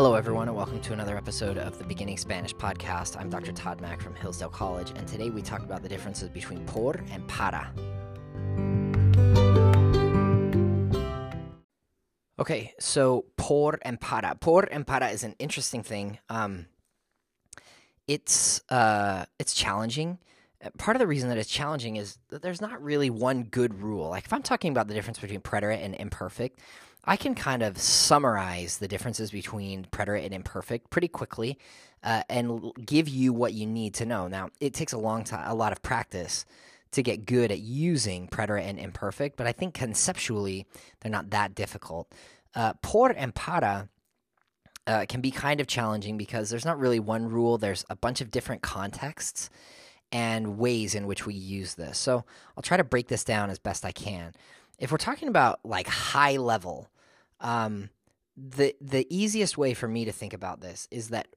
Hello, everyone, and welcome to another episode of the Beginning Spanish podcast. I'm Dr. Todd Mack from Hillsdale College, and today we talk about the differences between por and para. Okay, so por and para. Por and para is an interesting thing. Um, it's uh, it's challenging. Part of the reason that it's challenging is that there's not really one good rule. Like if I'm talking about the difference between preterite and imperfect, I can kind of summarize the differences between preterite and imperfect pretty quickly, uh, and give you what you need to know. Now, it takes a long time, a lot of practice to get good at using preterite and imperfect, but I think conceptually they're not that difficult. Uh, por and para uh, can be kind of challenging because there's not really one rule. There's a bunch of different contexts and ways in which we use this. So I'll try to break this down as best I can. If we're talking about like high level, um, the the easiest way for me to think about this is that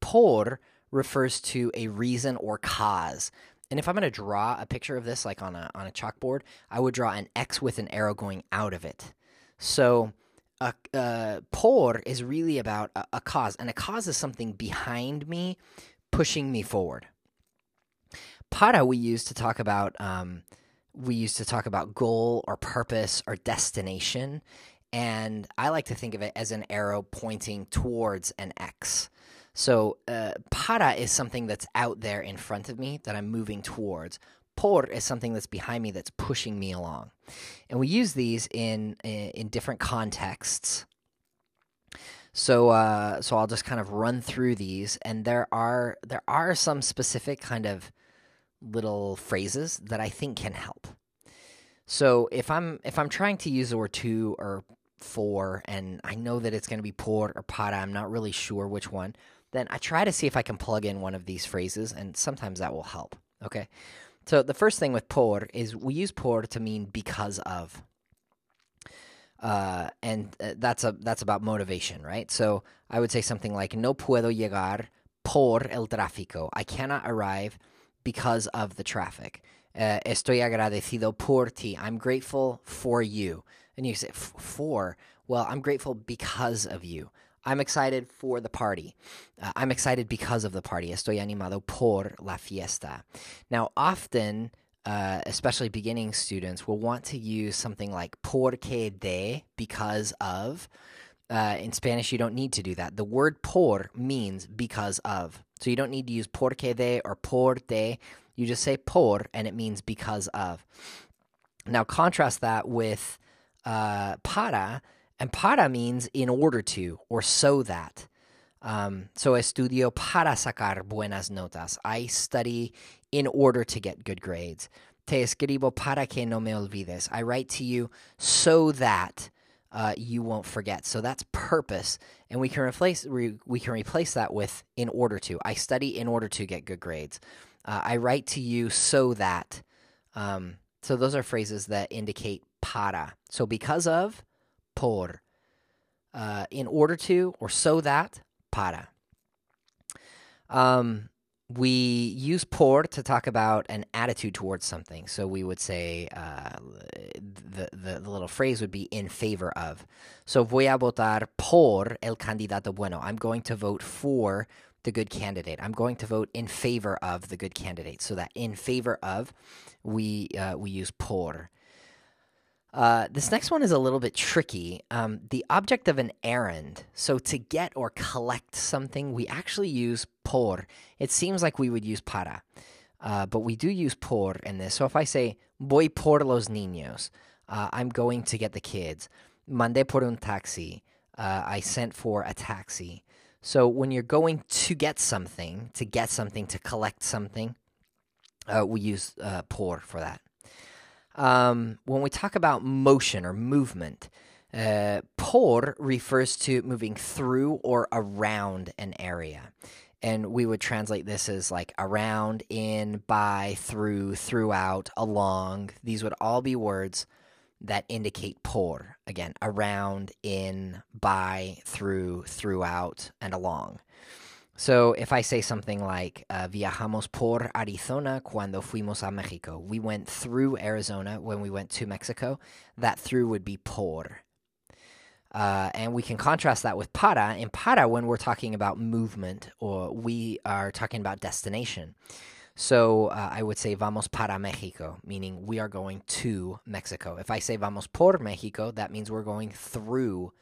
por refers to a reason or cause. And if I'm going to draw a picture of this, like on a on a chalkboard, I would draw an X with an arrow going out of it. So a por is really about a, a cause, and a cause is something behind me, pushing me forward. Para we use to talk about um, we use to talk about goal or purpose or destination, and I like to think of it as an arrow pointing towards an X. So uh, para is something that's out there in front of me that I'm moving towards. Por is something that's behind me that's pushing me along, and we use these in in, in different contexts. So uh, so I'll just kind of run through these, and there are there are some specific kind of little phrases that I think can help. So if I'm if I'm trying to use the word to or for, and I know that it's going to be por or para, I'm not really sure which one. Then I try to see if I can plug in one of these phrases, and sometimes that will help. Okay. So the first thing with por is we use por to mean because of. Uh, and uh, that's a that's about motivation, right? So I would say something like no puedo llegar por el tráfico. I cannot arrive because of the traffic. Uh, estoy agradecido por ti. I'm grateful for you. And you say for. Well, I'm grateful because of you. I'm excited for the party. Uh, I'm excited because of the party. Estoy animado por la fiesta. Now, often, uh, especially beginning students, will want to use something like porque de, because of. Uh, in Spanish, you don't need to do that. The word por means because of. So you don't need to use porque de or por de. You just say por, and it means because of. Now, contrast that with uh, para, and para means in order to or so that. Um, so estudio para sacar buenas notas. I study in order to get good grades. Te escribo para que no me olvides. I write to you so that uh, you won't forget. So that's purpose, and we can replace we, we can replace that with in order to. I study in order to get good grades. Uh, I write to you so that. Um, so those are phrases that indicate para. So because of, por. Uh, in order to or so that, para. Um, we use por to talk about an attitude towards something. So we would say uh, the, the, the little phrase would be in favor of. So voy a votar por el candidato bueno. I'm going to vote for the good candidate. I'm going to vote in favor of the good candidate. So that in favor of, we uh, we use por. Uh, this next one is a little bit tricky. Um, the object of an errand. So to get or collect something, we actually use por. It seems like we would use para, uh, but we do use por in this. So if I say voy por los niños, uh, I'm going to get the kids. Mandé por un taxi. Uh, I sent for a taxi. So when you're going to get something, to get something, to collect something, uh, we use por for that. Um, when we talk about motion or movement, uh, por refers to moving through or around an area. And we would translate this as like around, in, by, through, throughout, along. These would all be words that indicate por. Again, around, in, by, through, throughout, and along. So if I say something like uh, viajamos por Arizona cuando fuimos a Mexico, we went through Arizona when we went to Mexico. That through would be por. Uh, and we can contrast that with para. In para, when we're talking about movement or we are talking about destination. So uh, I would say vamos para Mexico, meaning we are going to Mexico. If I say vamos por Mexico, that means we're going through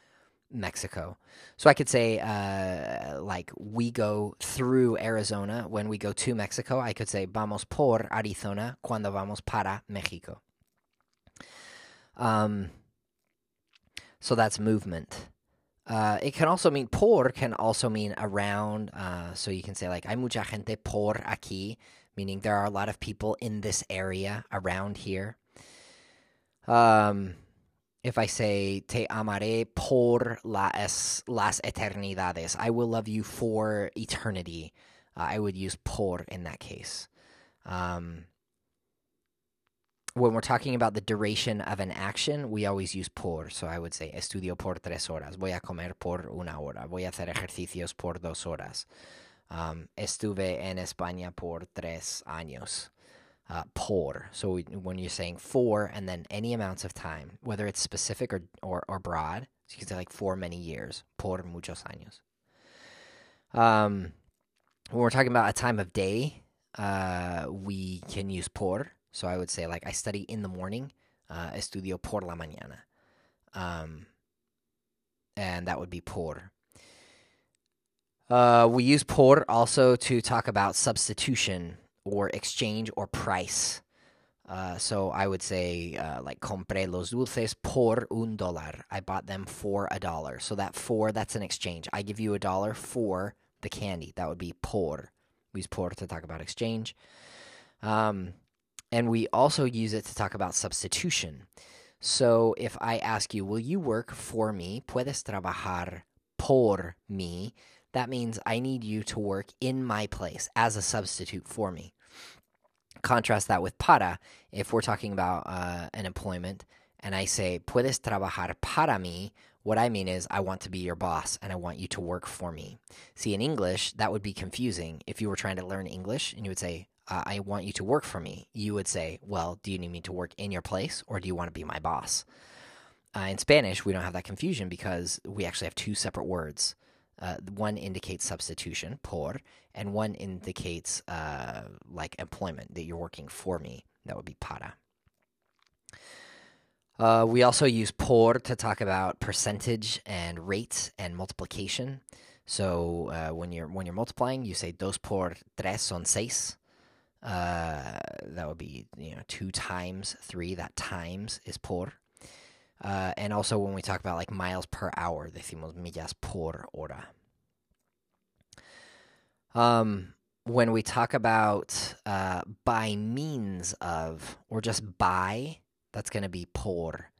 Mexico. So I could say, uh, like, we go through Arizona when we go to Mexico. I could say, vamos por Arizona cuando vamos para Mexico. Um, so that's movement. Uh, it can also mean por can also mean around. Uh, so you can say like hay mucha gente por aquí, meaning there are a lot of people in this area around here. Um, if I say te amaré por las, las eternidades, I will love you for eternity. Uh, I would use por in that case. Um, when we're talking about the duration of an action, we always use por. So I would say estudio por tres horas. Voy a comer por una hora. Voy a hacer ejercicios por dos horas. Um, estuve en España por tres años. Uh, por. So we, when you're saying for and then any amounts of time, whether it's specific or, or, or broad, so you can say like for many years. Por muchos años. Um, when we're talking about a time of day, uh, we can use por. So I would say like I study in the morning, uh, estudio por la mañana, um, and that would be por. Uh, we use por also to talk about substitution or exchange or price. Uh, so I would say uh, like compré los dulces por un dólar. I bought them for a dollar. So that for that's an exchange. I give you a dollar for the candy. That would be por. We use por to talk about exchange. Um, and we also use it to talk about substitution. So if I ask you, will you work for me? Puedes trabajar por mí. That means I need you to work in my place as a substitute for me. Contrast that with para. If we're talking about uh, an employment and I say, puedes trabajar para mí, what I mean is I want to be your boss and I want you to work for me. See, in English, that would be confusing if you were trying to learn English and you would say, uh, I want you to work for me, you would say, Well, do you need me to work in your place or do you want to be my boss? Uh, in Spanish, we don't have that confusion because we actually have two separate words. Uh, one indicates substitution, por, and one indicates uh, like employment, that you're working for me. That would be para. Uh, we also use por to talk about percentage and rate and multiplication. So uh, when you're when you're multiplying, you say dos por tres son seis. Uh, that would be you know two times three. That times is por. Uh, and also when we talk about like miles per hour, decimos millas por hora. Um, when we talk about uh, by means of or just by, that's going to be por.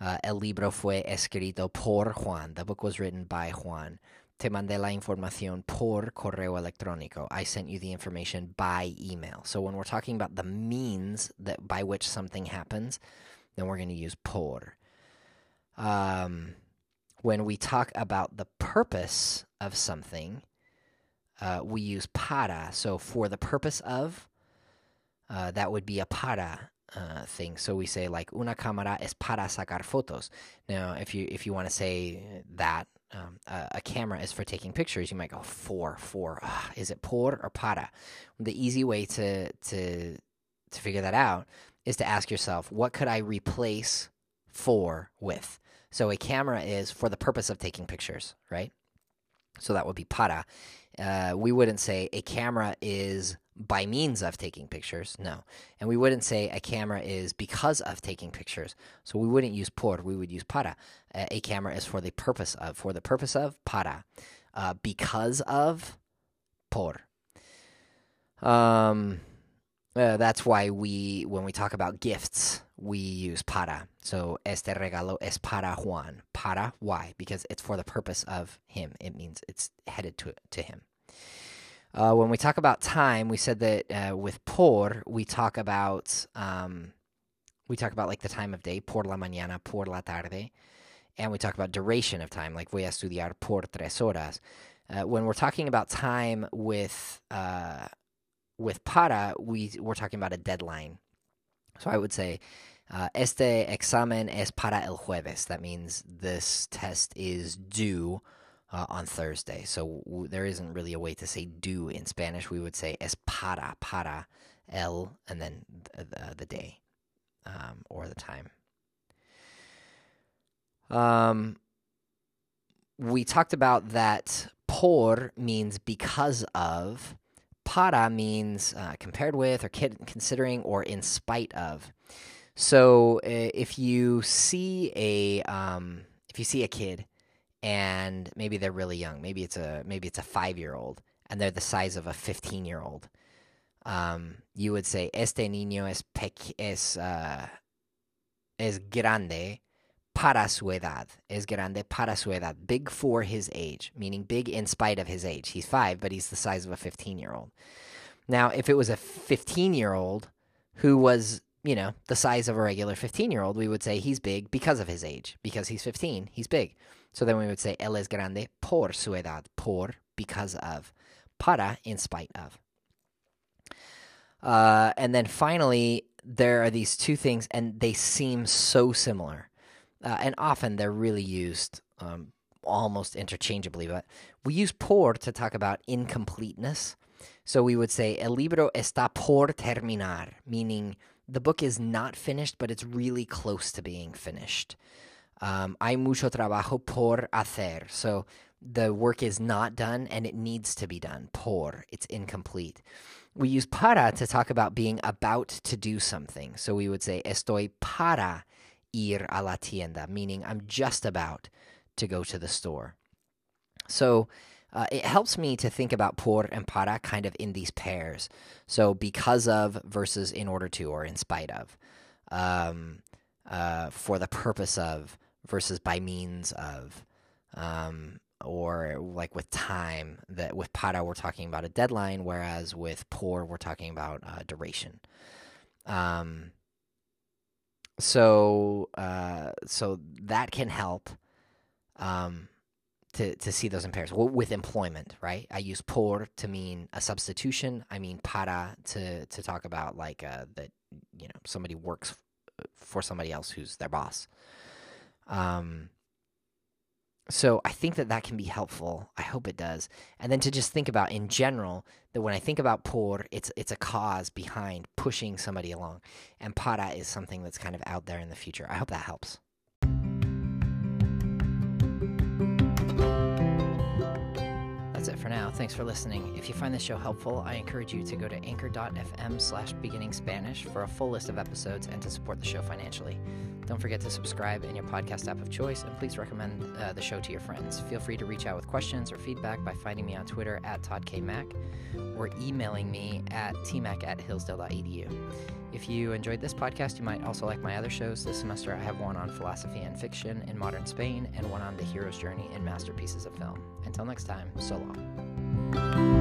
Uh, el libro fue escrito por Juan. The book was written by Juan. Te mandé la información por correo electrónico. I sent you the information by email. So when we're talking about the means that by which something happens, then we're going to use por. Um, when we talk about the purpose of something, uh, we use para. So for the purpose of, uh, that would be a para uh, thing. So we say like una cámara es para sacar fotos. Now, if you if you want to say that um, a, a, camera is for taking pictures, you might go for for. Is it por or para? The easy way to to to figure that out is to ask yourself, what could I replace for with? So a camera is for the purpose of taking pictures, right? So that would be para. Uh, we wouldn't say a camera is by means of taking pictures. No. And we wouldn't say a camera is because of taking pictures. So we wouldn't use por, we would use para. Uh, a camera is for the purpose of. For the purpose of, para. Uh, because of, por. Um, uh, that's why we, when we talk about gifts, we use para. So este regalo es para Juan. Para, why? Because it's for the purpose of him. It means it's headed to, to him. Uh, when we talk about time, we said that uh, with por, we talk about um, we talk about like the time of day, por la mañana, por la tarde, and we talk about duration of time, like voy a estudiar por tres horas. Uh, when we're talking about time with uh, with para, we we're talking about a deadline. So I would say Uh, este examen es para el jueves. That means this test is due uh, on Thursday. So w- there isn't really a way to say due in Spanish. We would say es para, para el, and then the, the, the day um, or the time. Um, we talked about that por means because of, para means uh, compared with or considering or in spite of. So uh, if you see a um, if you see a kid and maybe they're really young, maybe it's a maybe it's a five year old and they're the size of a fifteen year old, um, you would say este niño es pe- es uh, es grande para su edad. Es grande para su edad. Big for his age, meaning big in spite of his age. He's five, but he's the size of a 15 year old. Now, if it was a 15 year old who was, you know, the size of a regular 15 year old, we would say he's big because of his age. Because he's 15, he's big. So then we would say él es grande por su edad. Por, because of. Para, in spite of. Uh, and then finally, there are these two things, and they seem so similar uh, and often they're really used um, almost interchangeably. But we use por to talk about incompleteness. So we would say el libro está por terminar, meaning the book is not finished, but it's really close to being finished. Um, hay mucho trabajo por hacer. So the work is not done and it needs to be done. Por, it's incomplete. We use para to talk about being about to do something. So we would say estoy para ir a la tienda, meaning I'm just about to go to the store. So uh, it helps me to think about por and para kind of in these pairs. So because of versus in order to or in spite of. Um, uh, for the purpose of versus by means of. Um, or like with time that with para we're talking about a deadline whereas with por we're talking about uh, duration um, so uh, so that can help um, to to see those impairs well, with employment, right? I use por to mean a substitution. I mean para to to talk about like uh, that you know somebody works for somebody else who's their boss. Um, so I think that that can be helpful. I hope it does. And then to just think about in general that when I think about por, it's it's a cause behind pushing somebody along, and para is something that's kind of out there in the future. I hope that helps. that's it for now. Thanks for listening. If you find this show helpful, I encourage you to go to anchor.fm slash beginning Spanish for a full list of episodes and to support the show financially. Don't forget to subscribe in your podcast app of choice, and please recommend uh, the show to your friends. Feel free to reach out with questions or feedback by finding me on Twitter at ToddKMac or emailing me at tmac at hillsdale.edu. If you enjoyed this podcast, you might also like my other shows. This semester, I have one on philosophy and fiction in modern Spain and one on the hero's journey in masterpieces of film. Until next time, so long.